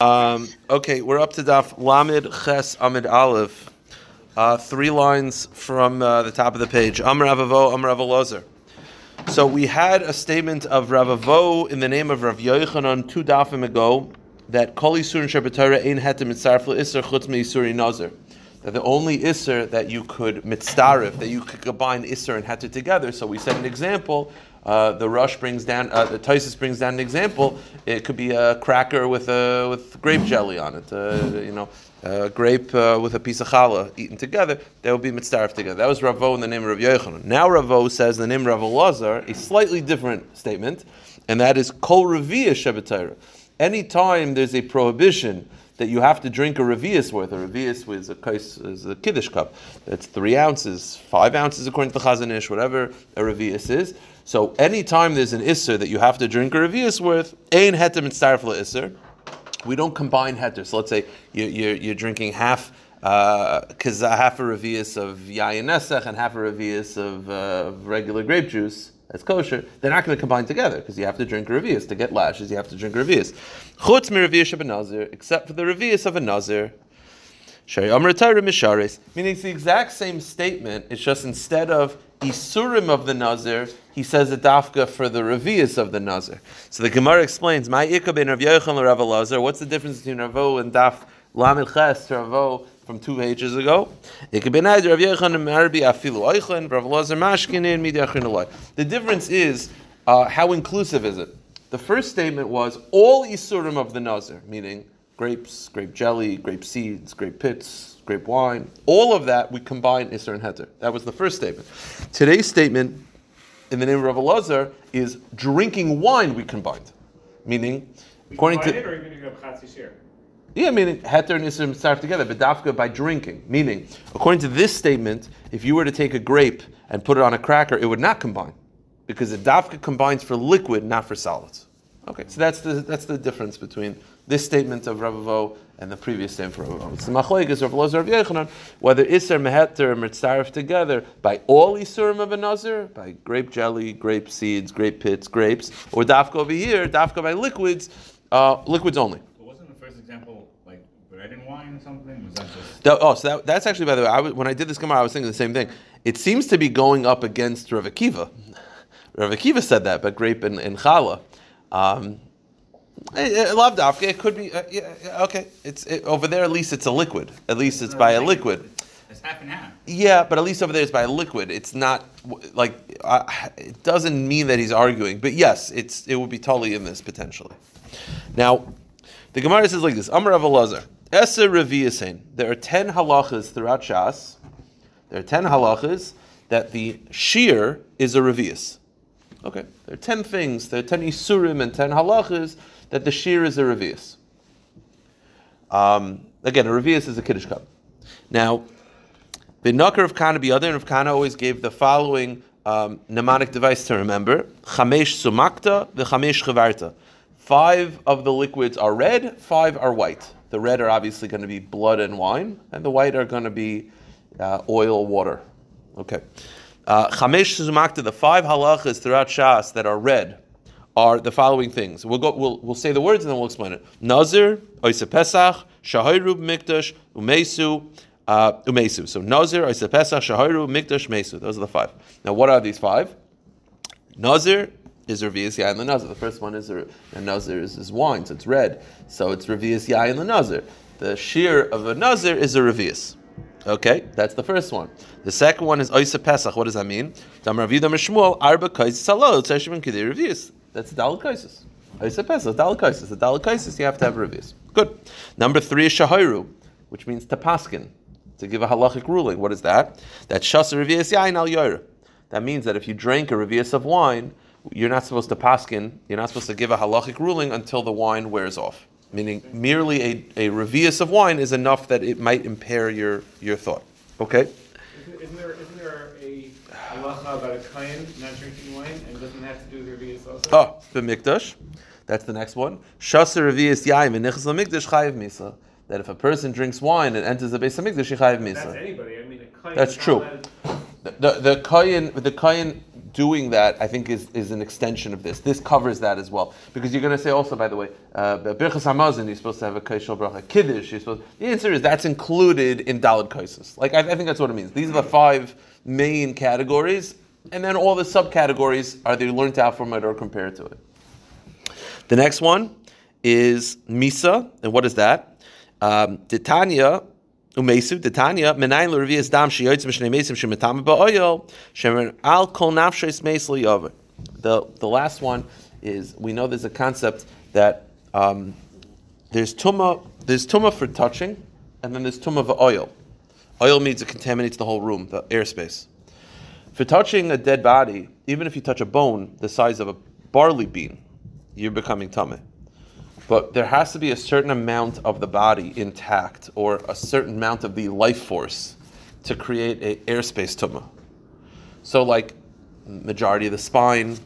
Um, okay, we're up to Daf Lamid Ches Amid Aleph. Uh, three lines from uh, the top of the page. Amr Avavo. So we had a statement of Ravavo in the name of Rav Yochanan two dafim ago that Kol Yisur and Shabbatara ein hetem mitzarf Isser chutz Yisuri Nazir. That the only Isser that you could mitzarif, that you could combine Isser and heter together. So we said an example uh, the Rush brings down, uh, the Tosis brings down an example. It could be a cracker with a with grape jelly on it. Uh, you know, a grape uh, with a piece of challah eaten together. They would be mitzaref together. That was Ravo in the name of Rav Yochanan. Now Ravo says the name of Rav Lazar a slightly different statement, and that is kol revia shabbatayra. Anytime there's a prohibition that you have to drink a revius worth. A revius is a, is a kiddush cup. It's three ounces, five ounces according to the Chazon Ish, whatever a revius is. So anytime there's an isser that you have to drink a revius worth, ein heter mitzaref isser. We don't combine heter. So let's say you, you're, you're drinking half because uh, half a revius of yayin and half a revius of uh, regular grape juice that's kosher, they're not going to combine together because you have to drink revius to get lashes. You have to drink revius. Chutz mi revius of a nazir, except for the revius of a nazir. Meaning it's the exact same statement. It's just instead of isurim of the nazir, he says a dafka for the revius of the nazir. So the Gemara explains, "My ikabin Rav Yochanan Rav. What's the difference between Ravo and daf Lamed Ches Ravo from two pages ago? Ikabin Rav Yochanan Marbi Afilu The difference is uh, how inclusive is it? The first statement was all isurim of the nazir, meaning grapes, grape jelly, grape seeds, grape pits, grape wine. All of that we combine Isser and Heter. That was the first statement. Today's statement in the name of Rav Elazar is drinking wine we combined. Meaning, according to. It or a yeah, meaning heter and isser start together, but dafka by drinking. Meaning, according to this statement, if you were to take a grape and put it on a cracker, it would not combine, because the dafka combines for liquid, not for solids. Okay, so that's the that's the difference between this statement of Ravavo and the previous statement for. It's the machlekes of Lozer of Yechanan whether Isser and Mitzaref together by all Isurim of a Nazir, by grape jelly, grape seeds, grape pits, grapes, or Dafka over here, Dafka by liquids, uh, liquids only. wasn't the first example like bread and wine or something? Was that just? The, oh, so that, that's actually by the way. I was, when I did this Gemara, I was thinking the same thing. It seems to be going up against Rav Akiva. Rav Akiva said that, but grape and, and challah. Um, Love dafka. It could be uh, yeah, okay. It's it, over there. At least it's a liquid. At least it's by a liquid. It's half and half. Yeah, but at least over there it's by a liquid. It's not like uh, it doesn't mean that he's arguing. But yes, it's it would be totally in this potentially. Now, the Gemara says like this: Amar Rav Elazar, Eser Reviyasein. There are ten halachas throughout Shas. There are ten halachas that the shear is a revius. Okay, there are ten things. There are ten isurim and ten halachas that the shear is a revius. Um, again, a revius is a kiddush cup. Now, the Nakar of Kana, the other of Kana always gave the following um, mnemonic device to remember: Chamesh sumakta, the Chamesh chavarta. Five of the liquids are red, five are white. The red are obviously going to be blood and wine, and the white are going to be uh, oil, water. Okay. Uh, Chamesh sumakta, the five halachas throughout Shas that are red are the following things. We'll go. We'll, we'll say the words and then we'll explain it. Nazir, Oisa Pesach, Shahayru Mikdash, Umesu, uh, Umesu. So Nazir, Oisa Pesach, Shahayru Mikdash, Mesu. Those are the five. Now, what are these five? Nazir is Revius Yain the Nazir. The first one is a, Nazir is, is wine, so it's red. So it's Revius Yain the Nazir. The shear of a Nazir is a Revius. Okay, that's the first one. The second one is Oisa Pesach. What does that mean? Revius. That's dalakaisis. I said pesach, dalakaisis. The dalakaisis you have to have reviews. Good. Number three is shahayru, which means to paskin, to give a halachic ruling. What is that? That shasa revius yain al yoyer. That means that if you drink a revius of wine, you're not supposed to paskin, you're not supposed to give a halachic ruling until the wine wears off. Meaning, merely a, a revius of wine is enough that it might impair your, your thought. Okay? Isn't, isn't there, isn't there a halacha about a kain not drinking wine and doesn't have to do with revius also? Oh, the mikdash. That's the next one. Shasa revius yaim and nichas mikdash chayiv misa. That if a person drinks wine and enters the base of mikdash, he chayiv misa. That's anybody. I mean, a kain That's true. The the, the kohen the kohen doing that, I think, is, is an extension of this. This covers that as well. Because you're going to say also, by the way, uh, Birchas Hamazon, you're supposed to have a Kaishal Bracha. Kiddush, you're supposed The answer is that's included in Dalad Kaisis. Like, I, I think that's what it means. These are the five main categories, and then all the subcategories are they learned out from it or compared to it. The next one is Misa, and what is that? Um, Titania, Umesu, Titania, Menayin Dam Mishnei Mesim Ba'oyel Shemer Al Kol Nafshes. The the last one is we know there's a concept that um, there's tuma there's tuma for touching, and then there's tuma for oil. Oil means it contaminates the whole room, the airspace. For touching a dead body, even if you touch a bone the size of a barley bean, you're becoming tummy. But there has to be a certain amount of the body intact or a certain amount of the life force to create a airspace tumah. So, like majority of the spine,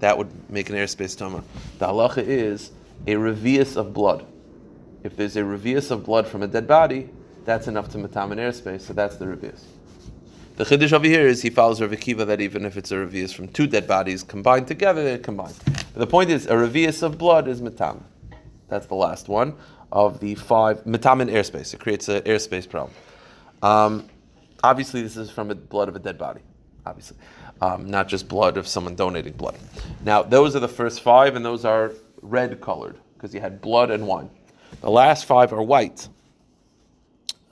that would make an airspace tumah. The halacha is a revius of blood. If there's a revius of blood from a dead body, that's enough to matam an airspace. So that's the revius. The chiddush over here is he follows Rav Akiva that even if it's a revius from two dead bodies combined together, they're combined. But the point is, a revius of blood is matam. That's the last one of the five. Matam in airspace. It creates an airspace problem. Um, obviously, this is from the blood of a dead body. Obviously, um, not just blood of someone donating blood. Now, those are the first five, and those are red colored because you had blood and wine. The last five are white.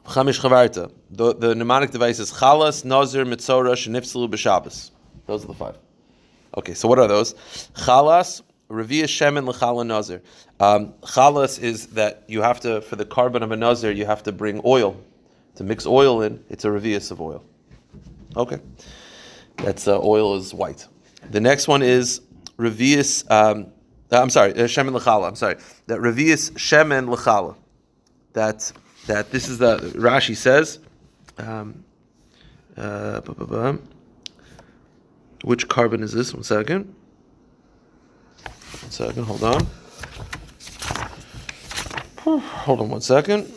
Chamish chavarta. The, the mnemonic device is chalas, nazir, mitzora, shenifsalu, b'shabbos. Those are the five. Okay, so what are those? Chalas, Revia Shemin L'chala Nazir. Um, chalas is that you have to, for the korban of a Nazir, you have to bring oil. To mix oil in, it's a Revius of oil. Okay. That's uh, oil is white. The next one is Revius, um, I'm sorry, uh, Shemin L'chala, I'm sorry. That Revius Shemin L'chala. That, that this is the, Rashi says, um, uh, which korban is this? One second. One second, hold on. Hold on one second.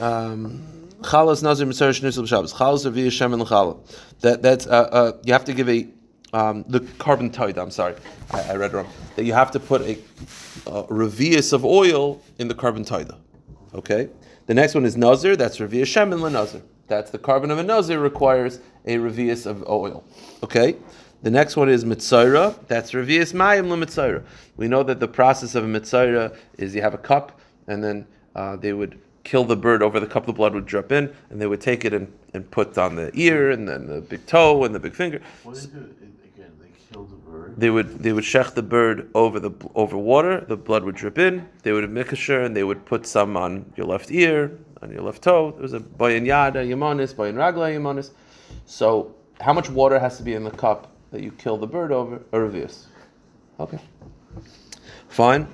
Um, Chalas Nazir Mitzvah Shnusel B'Shabbos. Chalas Revi Hashem and Chala. That that's uh, uh, you have to give a um, the korban tide. I'm sorry, I, I, read wrong. That you have to put a, a revius of oil in the korban tide. Okay. The next one is Nazir. That's Revi Hashem and Nazir. That's the korban of a Nazir requires a revius of oil. Okay. The next one is mitzayra. That's revius mayim lemitzayra. We know that the process of a mitzayra is you have a cup, and then uh, they would kill the bird over the cup. The blood would drip in, and they would take it and, and put on the ear, and then the big toe, and the big finger. What is it again? They killed the bird. They would they would shech the bird over the over water. The blood would drip in. They would mikasher, and they would put some on your left ear, on your left toe. There was a boyan yada yamanis, boyan ragla yamanis. So how much water has to be in the cup that you kill the bird over a revius. Okay. Fine.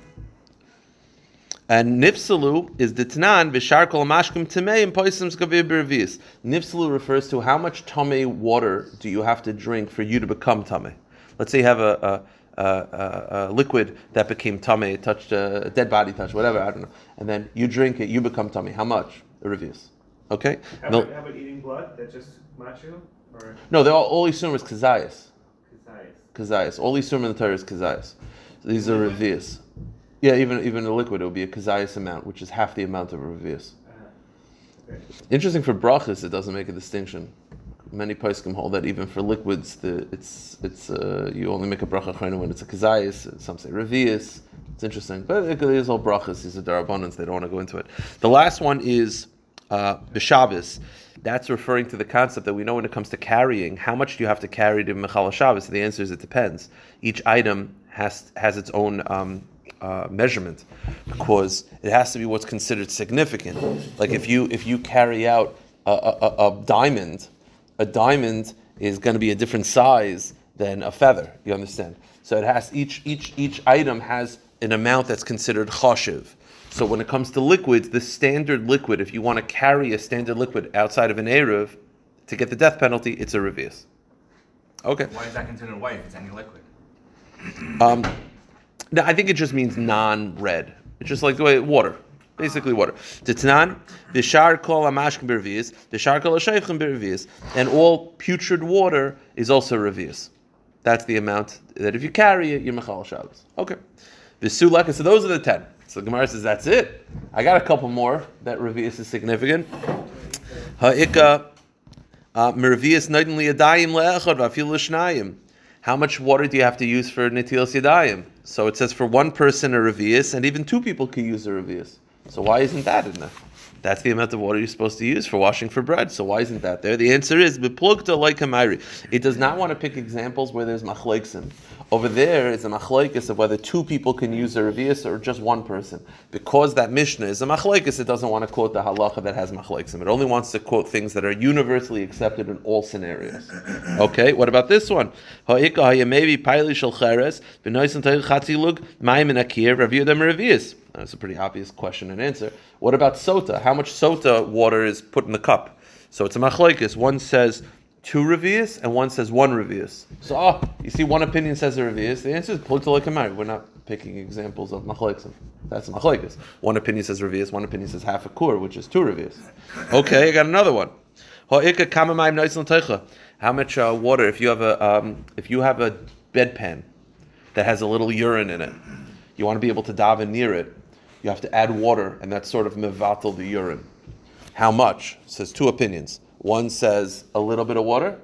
And nipsalu is the tanan v'shar kol mashkim tamei and poisim skavir b'revius. Nifsalu refers to how much tame water do you have to drink for you to become tame. Let's say you have a, a, a, a liquid that became tame, it touched a, dead body, touched whatever, I don't know, and then you drink it, you become tame. How much? A revius. Okay. How, no. about, how about eating blood? That just machu? Or? No, they're all, all assume is kazayas. Kazayas. All these in the Torah is kazayas. So these are revius. Yeah, even even a liquid, it would be a kazayas amount, which is half the amount of. Uh-huh. Interesting for brachas, it doesn't make a distinction. Many poskim hold that even for liquids, the, it's it's uh, you only make a bracha when it's a kazayas. Some say revius. It's interesting, but it is all brachas. These are darabonans. They don't want to go into it. The last one is uh, that's referring to the concept that we know when it comes to carrying, how much do you have to carry to Mechal Shabbos? The answer is it depends. Each item has has its own um, uh, measurement because it has to be what's considered significant. Like if you if you carry out a, a, a diamond, a diamond is going to be a different size than a feather. You understand? So it has each each each item has an amount that's considered choshev. So when it comes to liquids, the standard liquid, if you want to carry a standard liquid outside of an Eruv to get the death penalty, it's a revius. Okay. Why is that considered white if it's any liquid? Um, no, I think it just means non-red. It's just like the way water. Basically water. Titnan, v'shar kol amashkim b'revius, v'shar kol ha'shaychim b'revius. And all putrid water is also revius. That's the amount that if you carry it, you're mechal Shabbos. Okay. V'sulak, so those are the ten. So Gemara says, that's it. I got a couple more that revius is significant. Ha'ika, uh, mervius noidin liyadayim le'echad v'afil l'shnayim. How much water do you have to use for netilas yadayim? So it says for one person a revius, and even two people can use a revius. So why isn't that in there? That's the amount of water you're supposed to use for washing for bread. So why isn't that there? The answer is like. It does not want to pick examples where there's machleksim. Over there is a machlekes of whether two people can use a revius or just one person. Because that Mishnah is a machlekes, it doesn't want to quote the halacha that has machleksim. It only wants to quote things that are universally accepted in all scenarios. Okay, what about this one? Akir. That's a pretty obvious question and answer. What about sota? How much sota water is put in the cup? So it's a machlekes. One says two revius and one says one revius. So, oh, you see, one opinion says a revius. The answer is plutalakamari. We're not picking examples of machlekes. That's machlekes. One opinion says revius, one opinion says half a kur, which is two revius. Okay, I got another one. How much uh, water? If you have a um, if you have a bedpan that has a little urine in it, you want to be able to daven near it. You have to add water, and that's sort of mevatel the urine. How much? Says two opinions. One says a little bit of water,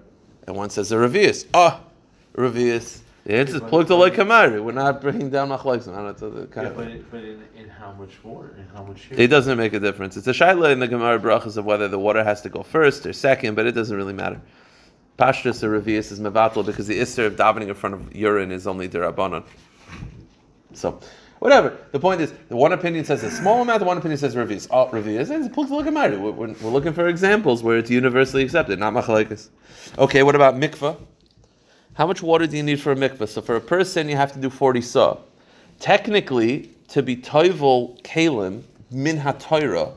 and one says a revius. Ah, revius. The answer is plugged to like kamari. We're not bringing down machleksim. I don't kind Yeah, of. but, it, but in, in how much water? In how much? It doesn't make a difference. It's a shaila in the Gemara brachas of whether the water has to go first or second, but it doesn't really matter. Pashtus or revius is mevatel because the isser of davening in front of urine is only derabanan. So, whatever. The point is, the one opinion says a small amount, the one opinion says revius. Oh, revius. It's We're, we're, looking for examples where it's universally accepted, not machalekes. Okay, what about mikvah? How much water do you need for a mikvah? So for a person, you have to do 40 saw. Technically, to be toivel kalim min ha'toira,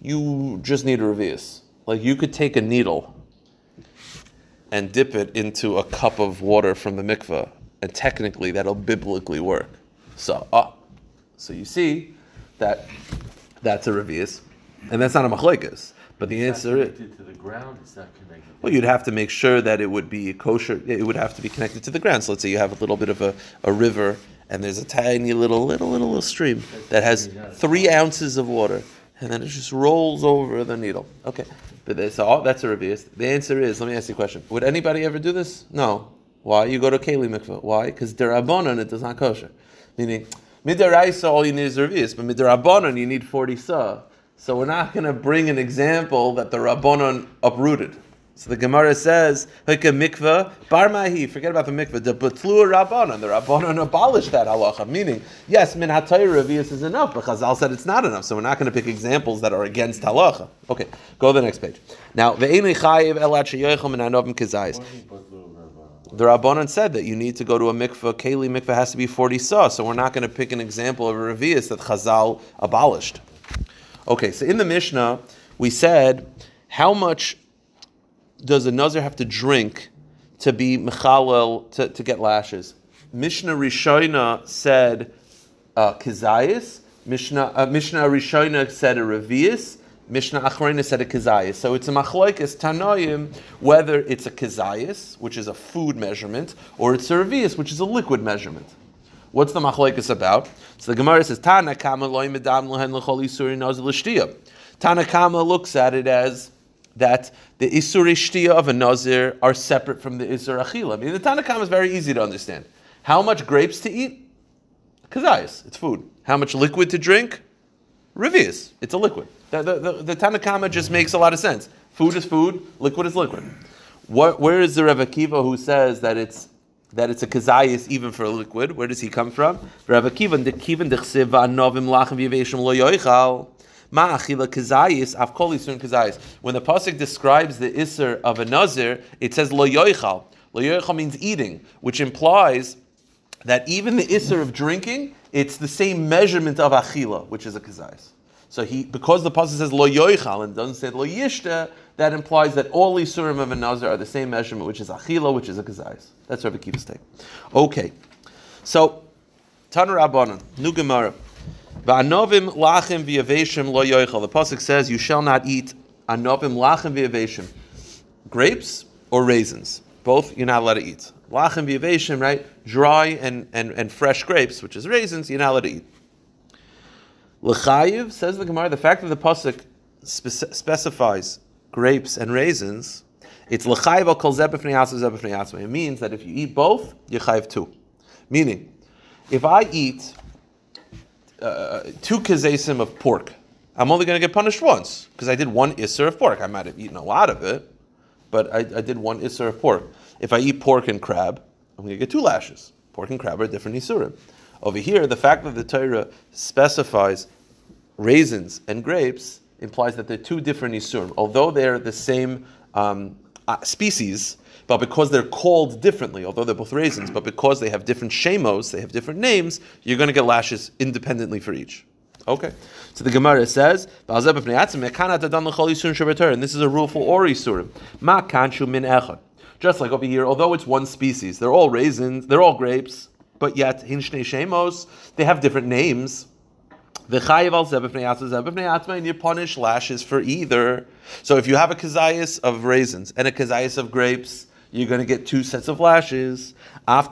you just need a revius. Like you could take a needle and dip it into a cup of water from the mikvah, and technically that'll biblically work. So, ah, so you see that that's a revius, and that's not a machlekes. But the It's answer is, to the ground. It's not connected. well, you'd have to make sure that it would be kosher. It would have to be connected to the ground. So let's say you have a little bit of a, a river, and there's a tiny little, little, little, little stream that has three ounces of water, and then it just rolls over the needle. Okay, but so all, that's a revius. The answer is, let me ask you a question: Would anybody ever do this? No. Why? You go to Keli mikvah. Why? Because derabanan it does not kosher. Meaning, midaraisa all you need is revius, but midarabanan you need forty sa. So we're not going to bring an example that the rabbanon uprooted. So the Gemara says, like a mikvah, bar mahi, forget about the mikvah, the betlu rabbanon, the rabbanon abolished that halacha, meaning, yes, min hatayr revius is enough, but Chazal said it's not enough, so we're not going to pick examples that are against halacha. Okay, go to the next page. Now, ve'eni chayiv elat sheyoichel min hanovim kizayis. The Rabbanon said that you need to go to a mikvah, keli mikvah has to be 40 saw, so we're not going to pick an example of a revius that Chazal abolished. Okay, so in the Mishnah, we said, how much does a Nazir have to drink to be Mechalel, to, to get lashes? Mishnah Rishona said uh, Kizayis, Mishnah, uh, Mishnah Rishona said a Revius, Mishnah Achrona said a Kizayis. So it's a Machloikis Tanoim, whether it's a Kizayis, which is a food measurement, or it's a Revius, which is a liquid measurement. What's the machlekes about? So the Gemara says, Tana Kama loy medam lohen l'chol isuri. Tana Kama looks at it as that the isuri shtiyah of a nazir are separate from the isur achila. I mean, the Tana Kama is very easy to understand. How much grapes to eat? Kazayas, it's food. How much liquid to drink? Revius, it's a liquid. The, the, the, the Tanakama just makes a lot of sense. Food is food, liquid is liquid. What, where is the Rav Akiva who says that it's that it's a kazayis even for a liquid. Where does he come from? Rav Akiva, the kivan dechsev va'anovim lachem v'yiveshim lo yoichal. When the pasuk describes the iser of a nazir, it says lo yoichal. Lo yoichal means eating, which implies that even the iser of drinking, it's the same measurement of achila, which is a kazayis. So he, because the pasuk says lo yoichal and doesn't say lo yishta, that implies that all isurim of a nazir are the same measurement, which is achila, which is a kazayis. That's Rabbi Kiva's take. Okay, so Tan Rabbanon, new Gemara. Va'anovim lachim v'yaveshim lo yoichal. The pasuk says, "You shall not eat anovim lachim v'yaveshim, grapes or raisins. Both you're not allowed to eat. Lachim v'yaveshim, right? Dry and, and, and fresh grapes, which is raisins, you're not allowed to eat. L'chayiv says the Gemara. The fact that the pasuk spec- specifies grapes and raisins, it's l'chayiv al kol zeh. It means that if you eat both, you chayiv two. Meaning, if I eat uh, two kazesim of pork, I'm only going to get punished once because I did one isser of pork. I might have eaten a lot of it, but I, I did one isser of pork. If I eat pork and crab, I'm going to get two lashes. Pork and crab are different isurim. Over here, the fact that the Torah specifies raisins and grapes implies that they're two different isurim. Although they're the same um, uh, species, but because they're called differently, although they're both raisins, but because they have different shemos, they have different names, you're going to get lashes independently for each. Okay. So the Gemara says, and this is a rule for all isurim. Just like over here, although it's one species, they're all raisins, they're all grapes, but yet hinshne shemos, they have different names. And you punish lashes for either. So if you have a kazayas of raisins and a kazayas of grapes, you're going to get two sets of lashes. So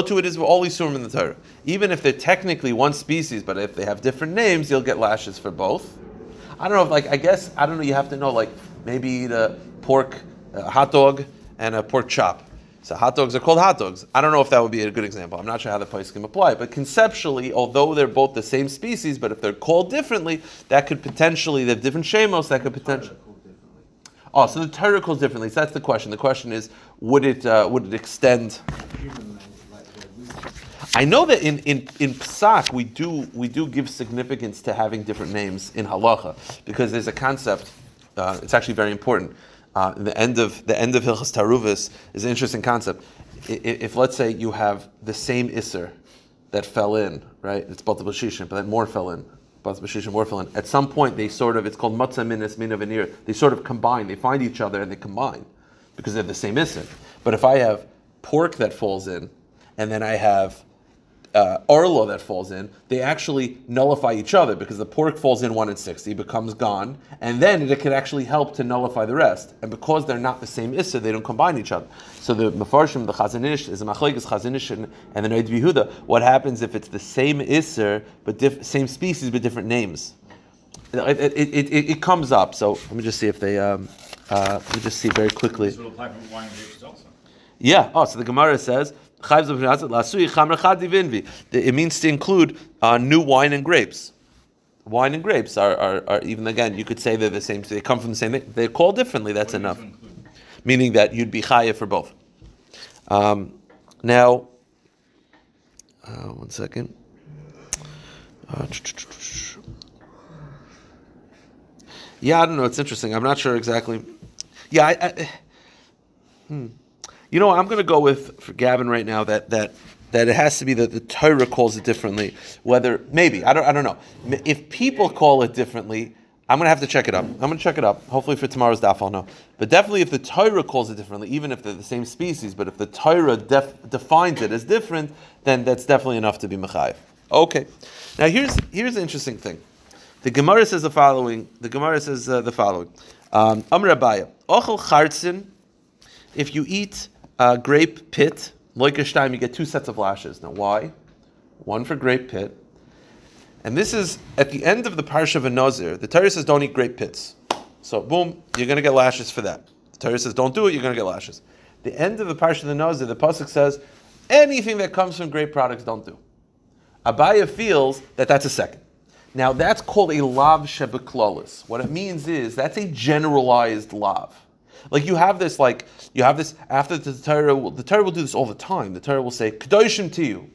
too it is with all isurim in the Torah. Even if they're technically one species, but if they have different names, you'll get lashes for both. I don't know if, like, I guess, I don't know, you have to know, like, maybe the pork, a hot dog, and a pork chop. So hot dogs are called hot dogs. I don't know if that would be a good example. I'm not sure how the place can apply, but conceptually, although they're both the same species, but if they're called differently, that could potentially, they have different shemos, that could potentially. Oh, so the Torah calls differently. So that's the question. The question is, would it uh, would it extend? I know that in, in, in Psak we do we do give significance to having different names in halacha because there's a concept. Uh, it's actually very important. Uh, the end of the end of Hilchas Taruvis is an interesting concept. If, if let's say you have the same isser that fell in, right? It's both the Bashishim, but then more fell in. Bashishim more fell in. At some point, they sort of it's called matzah minas mina. They sort of combine. They find each other and they combine because they're the same isser. But if I have pork that falls in, and then I have uh, Orlah that falls in, they actually nullify each other because the pork falls in 1 in 60, becomes gone, and then it can actually help to nullify the rest. And because they're not the same Issa, they don't combine each other. So the Mefarshim, the Chazanish, is a Machlekes Chazanish and, and the Noid Yehuda. What happens if it's the same Isser, but diff- same species, but different names? It, it, it, it, it comes up. So let me just see if they, um, uh, let me just see very quickly. This will apply wine grapes also. Yeah. Oh, so the Gemara says it means to include uh, new wine and grapes. Wine and grapes are, are, are, even again you could say they're the same. They come from the same. They're called differently. That's enough. Meaning that you'd be chayav for both. Um, now, uh, one second. Uh, yeah, I don't know. It's interesting. I'm not sure exactly. Yeah, I, I hmm. You know, I'm going to go with Gavin right now that that that it has to be that the Torah calls it differently. Whether maybe I don't I don't know if people call it differently. I'm going to have to check it up. I'm going to check it up. Hopefully for tomorrow's daf I'll know. But definitely if the Torah calls it differently, even if they're the same species, but if the Torah def, defines it as different, then that's definitely enough to be mechayiv. Okay. Now here's here's an interesting thing. The Gemara says the following. The Gemara says uh, the following. Um, Amr Abaya, Ochel chartzin. If you eat uh, grape pit, loikestein, you get two sets of lashes. Now, why? One for grape pit. And this is at the end of the parsha of Nazir. The Torah says don't eat grape pits. So, boom, you're going to get lashes for that. The Torah says don't do it, you're going to get lashes. The end of the parsha of the Nazir, the pasuk says anything that comes from grape products, don't do. Abaya feels that that's a second. Now, that's called a lav shebeklolis. What it means is that's a generalized lav. Like you have this, like you have this after the Torah. Will, the Torah will do this all the time. The Torah will say "kedoshim to you,"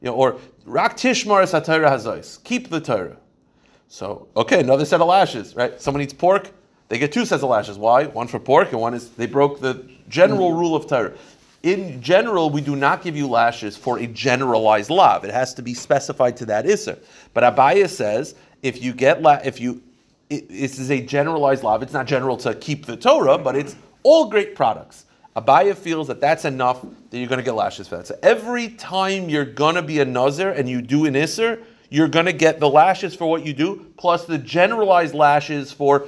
you know, or "rak tishmar es Torah hazos." Keep the Torah. So okay, another set of lashes, right? Someone eats pork, they get two sets of lashes. Why? One for pork, and one is they broke the general mm. rule of Torah. In general, we do not give you lashes for a generalized lav. It has to be specified to that isser. But Abaya says if you get la- if you it, this is a generalized law. It's not general to keep the Torah, but it's all great products. Abaya feels that that's enough that you're going to get lashes for that. So every time you're going to be a nazir and you do an isser, you're going to get the lashes for what you do, plus the generalized lashes for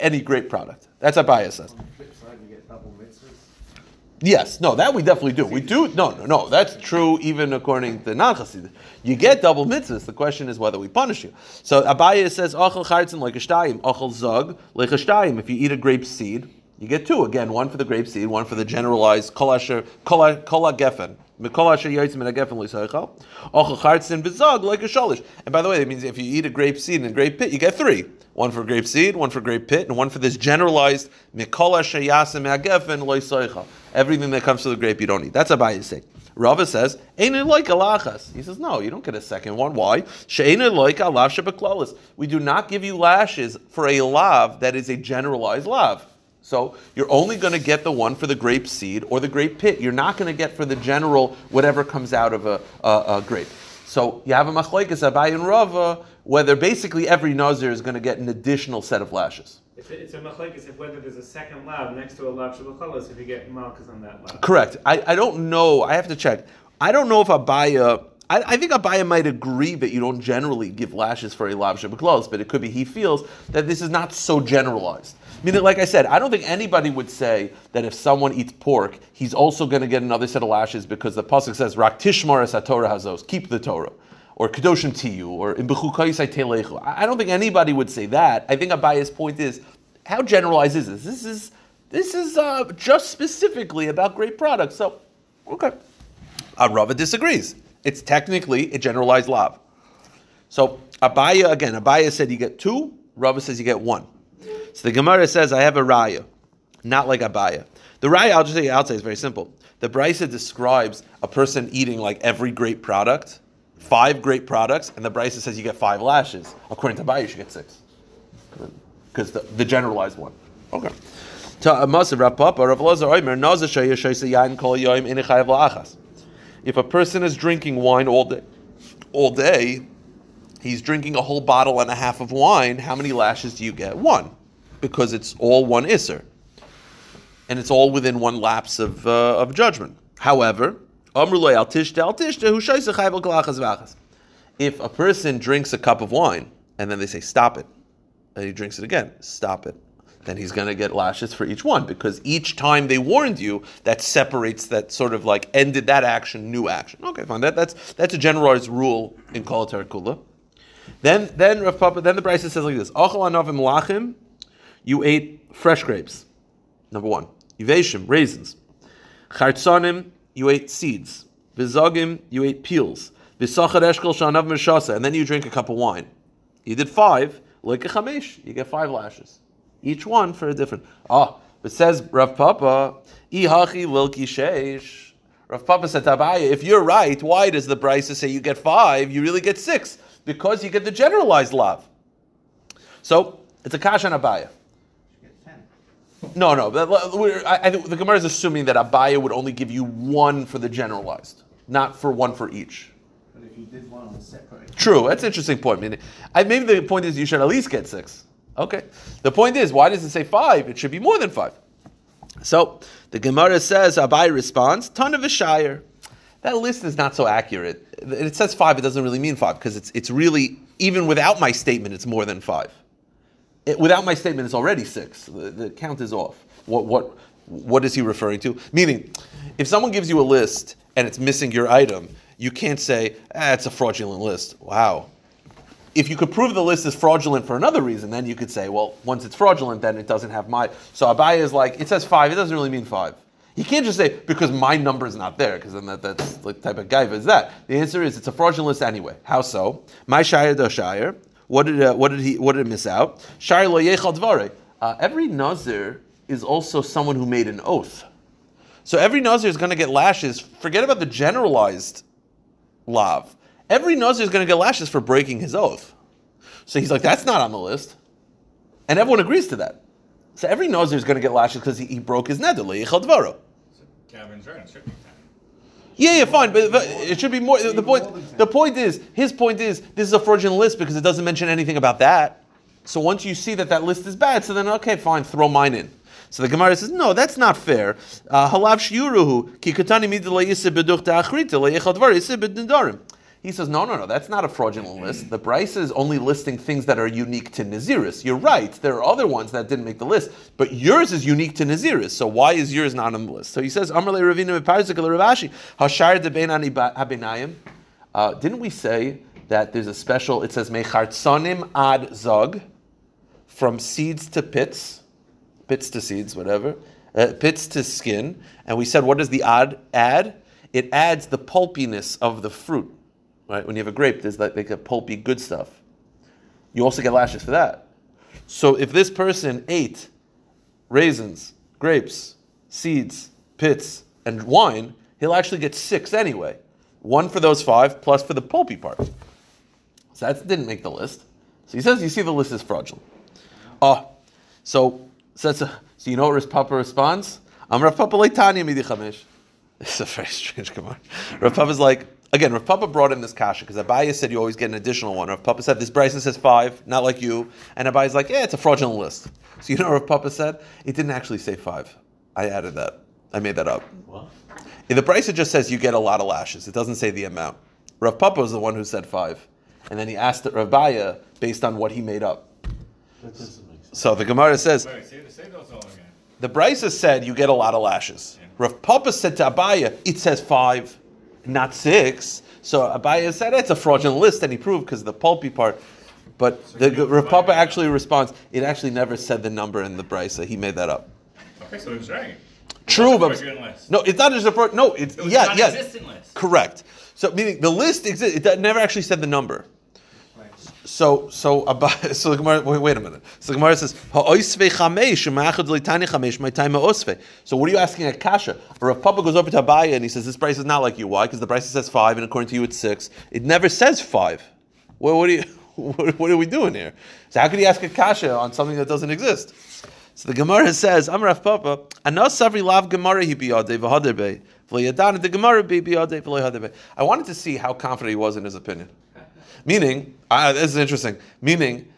any great product. That's Abaya says. flip side, you get double mitzvahs. Yes, no, that we definitely do. We do. No, no, no. That's true even according to non Chassid. You get double mitzvahs. The question is whether we punish you. So Abaya says, "Achel chartzen like a achel zug like a shtayim." If you eat a grape seed, you get two. Again, one for the grape seed, one for the generalized kol asher kol kol gefen. Mikol asher yotzim min hagefen l'soichel. Achel chartzen bezug like a sholish. And by the way, that means if you eat a grape seed and a grape pit, you get three. One for grape seed, one for grape pit, and one for this generalized mikol asher yasim hagefen l'soichel. Everything that comes to the grape you don't eat. That's Abaya's saying. Rava says, Ain't it like alachas? He says, No, you don't get a second one. Why? She'ain it like alav. We do not give you lashes for a lav that is a generalized lav. So you're only going to get the one for the grape seed or the grape pit. You're not going to get for the general whatever comes out of a, a, a grape. So you have a machlekes Abai and Rava, whether basically every nazir is going to get an additional set of lashes. It's a, it's a machlekes if whether there's a second lav next to a lav shabachalas if you get malchus on that lav. Correct. I, I don't know. I have to check. I don't know if Abaya. I, I think Abaya might agree that you don't generally give lashes for a lav shabaklos, but it could be he feels that this is not so generalized. Meaning, like I said, I don't think anybody would say that if someone eats pork, he's also going to get another set of lashes because the pasuk says "Rak tishmar es Torah hazos," keep the Torah, or kedoshim tiyu, or in. I I don't think anybody would say that. I think Abaya's point is, how generalized is this? This is this is uh, just specifically about great products. So, okay. Uh, Rava disagrees. It's technically a generalized lav. So Abaya again, Abaya said you get two. Rava says you get one. So the Gemara says I have a raya, not like Abaya. The raya I'll just say outside is very simple. The Brisa describes a person eating like every great product, five great products, and the Brisa says you get five lashes. According to Abaya, you should get six because the, the generalized one. Okay. If a person is drinking wine all day, all day, he's drinking a whole bottle and a half of wine. How many lashes do you get? One, because it's all one iser, and it's all within one lapse of uh, of judgment. However. If a person drinks a cup of wine and then they say stop it, and he drinks it again, stop it. Then he's going to get lashes for each one because each time they warned you, that separates that sort of like ended that action, new action. Okay, fine. That, that's that's a generalized rule in Kol Kula. Then then Rav Papa, then the Brisa says like this: Ochel anavim lachim, you ate fresh grapes. Number one, yiveshim raisins, chartzonim, you ate seeds, vizagim, you ate peels, v'sachar eshkol shanav mishasa, and then you drink a cup of wine. You did five, like a chamesh, you get five lashes, each one for a different. Ah, but says Rav Papa, ihachi lilki sheish. Rav Papa said to Abaya, if you're right, why does the Brisa say you get five? You really get six because you get the generalized love. So it's a kash on Abaya. No, no. I, I think the Gemara is assuming that Abaya would only give you one for the generalized, not for one for each. But if you did one on separate. True. That's an interesting point. I mean, I, maybe the point is you should at least get six. Okay. The point is, why does it say five? It should be more than five. So the Gemara says, Abai responds, ton of a shire. That list is not so accurate. It says five, it doesn't really mean five, because it's, it's really, even without my statement, it's more than five. It, without my statement, it's already six. The, the count is off. What, what, what is he referring to? Meaning, if someone gives you a list and it's missing your item, you can't say, ah, it's a fraudulent list. Wow. If you could prove the list is fraudulent for another reason, then you could say, well, once it's fraudulent, then it doesn't have my. So Abaya is like, it says five, it doesn't really mean five. He can't just say, because my number is not there, because then that, that's the type of gaiva is that. The answer is, it's a fraudulent list anyway. How so? My shire do shire. What did, uh, what did he what did it miss out? Uh, Every nazir is also someone who made an oath. So every nazir is going to get lashes. Forget about the generalized lav. Every nazir is going to get lashes for breaking his oath. So he's like, that's not on the list, and everyone agrees to that. So every nazir is going to get lashes because he, he broke his leichal dvaro. Yeah, yeah, fine, but, but it should be more. The point, the point is, his point is, this is a fraudulent list because it doesn't mention anything about that. So once you see that that list is bad, so then okay, fine, throw mine in. So the Gemara says, no, that's not fair. Uh, Halav shiuruhu. He says, no, no, no, that's not a fraudulent list. The Bryce is only listing things that are unique to Naziris. You're right, there are other ones that didn't make the list, but yours is unique to Naziris. So why is yours not on the list? So he says, Amar le Ravina Ravashi, hashar habenayim. Uh, Didn't we say that there's a special, it says, mechartsonim ad zog, from seeds to pits, pits to seeds, whatever, uh, pits to skin. And we said, what does the ad add? It adds the pulpiness of the fruit. Right? When you have a grape, there's like, like a pulpy good stuff. You also get lashes for that. So if this person ate raisins, grapes, seeds, pits, and wine, he'll actually get six anyway. One for those five, plus for the pulpy part. So that didn't make the list. So he says, you see the list is fraudulent. Oh, so so, a, so you know what Rav Papa responds? I'm Rav Papa like Tanya midi is a very strange Gemara. Rav Papa's like again. Rav Papa brought in this kasha because Abaya said you always get an additional one. Rav Papa said this Bryson says five, not like you. And Abaya's like, yeah, it's a fraudulent list. So you know what Rav Papa said? It didn't actually say five. I added that. I made that up. What? Yeah, the Bryson just says you get a lot of lashes. It doesn't say the amount. Rav Papa was the one who said five, and then he asked Rav Baya based on what he made up. That doesn't make sense. So the Gemara says. Wait, say, say those all again. The Brisa said you get a lot of lashes. Rav Papa said to Abaya, it says five, not six. So uh, Abaya said it's a fraudulent list, and he proved because the pulpy part. But the you Rav Papa actually responds, it actually never said the number in the Brisa. He made that up. Okay, so it was right. True, but was a fraudulent list. no, it's not just a fraud. No, it's It yeah, yeah, list. correct. So meaning the list exists. It never actually said the number. So so so Gemara. Wait, wait a minute. So the Gemara says ha'oisve chamesh u'ma'achad l'tani chamesh my time. So what are you asking at kasha? Rav Papa goes over to Abaya and he says this price is not like you. Why? Because the price says five and according to you it's six. It never says five. Well, what are you? What, what are we doing here? So how could he ask a kasha on something that doesn't exist? So the Gemara says, I'm Rav Papa, anos savri lav Gemara hi biyadei v'hader bei, v'yadan the Gemara bi biyadei v'lo yader. I wanted to see how confident he was in his opinion. Meaning, uh, this is interesting. Meaning,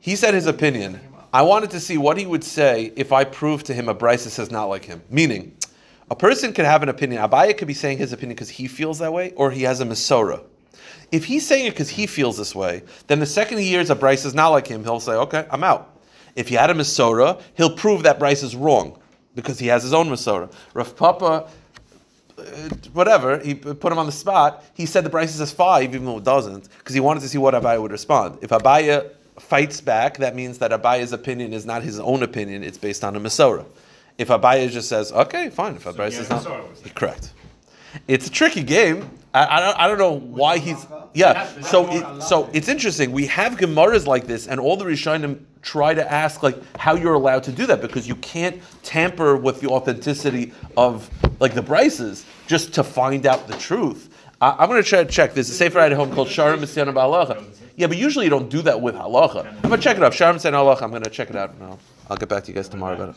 he said his opinion. I wanted to see what he would say if I proved to him a Bryce that says not like him. Meaning, a person could have an opinion. Abaya could be saying his opinion because he feels that way, or he has a Masorah. If he's saying it because he feels this way, then the second he hears a Bryce is not like him, he'll say, okay, I'm out. If he had a Masorah, he'll prove that Bryce is wrong because he has his own Masorah. Rav Papa, Uh, whatever, he put him on the spot. He said the Bryce says five, even though it doesn't, because he wanted to see what Abaya would respond. If Abaya fights back, that means that Abaya's opinion is not his own opinion, it's based on a Masorah. If Abaya just says, okay, fine, if Abaya he says has not. Masorah. Correct. It's a tricky game. I, I, don't, I don't know why he's. Yeah, so it, so it's interesting. We have Gemaras like this, and all the Rishonim try to ask like how you're allowed to do that because you can't tamper with the authenticity of like the Bryces just to find out the truth. I, I'm going to try to check. There's a sefer at home called Shearim Metzuyanim B'Halacha. Yeah, but usually you don't do that with halacha. I'm going to check it up. Shearim Metzuyanim B'Halacha. I'm going to check it out. No, I'll get back to you guys tomorrow about it.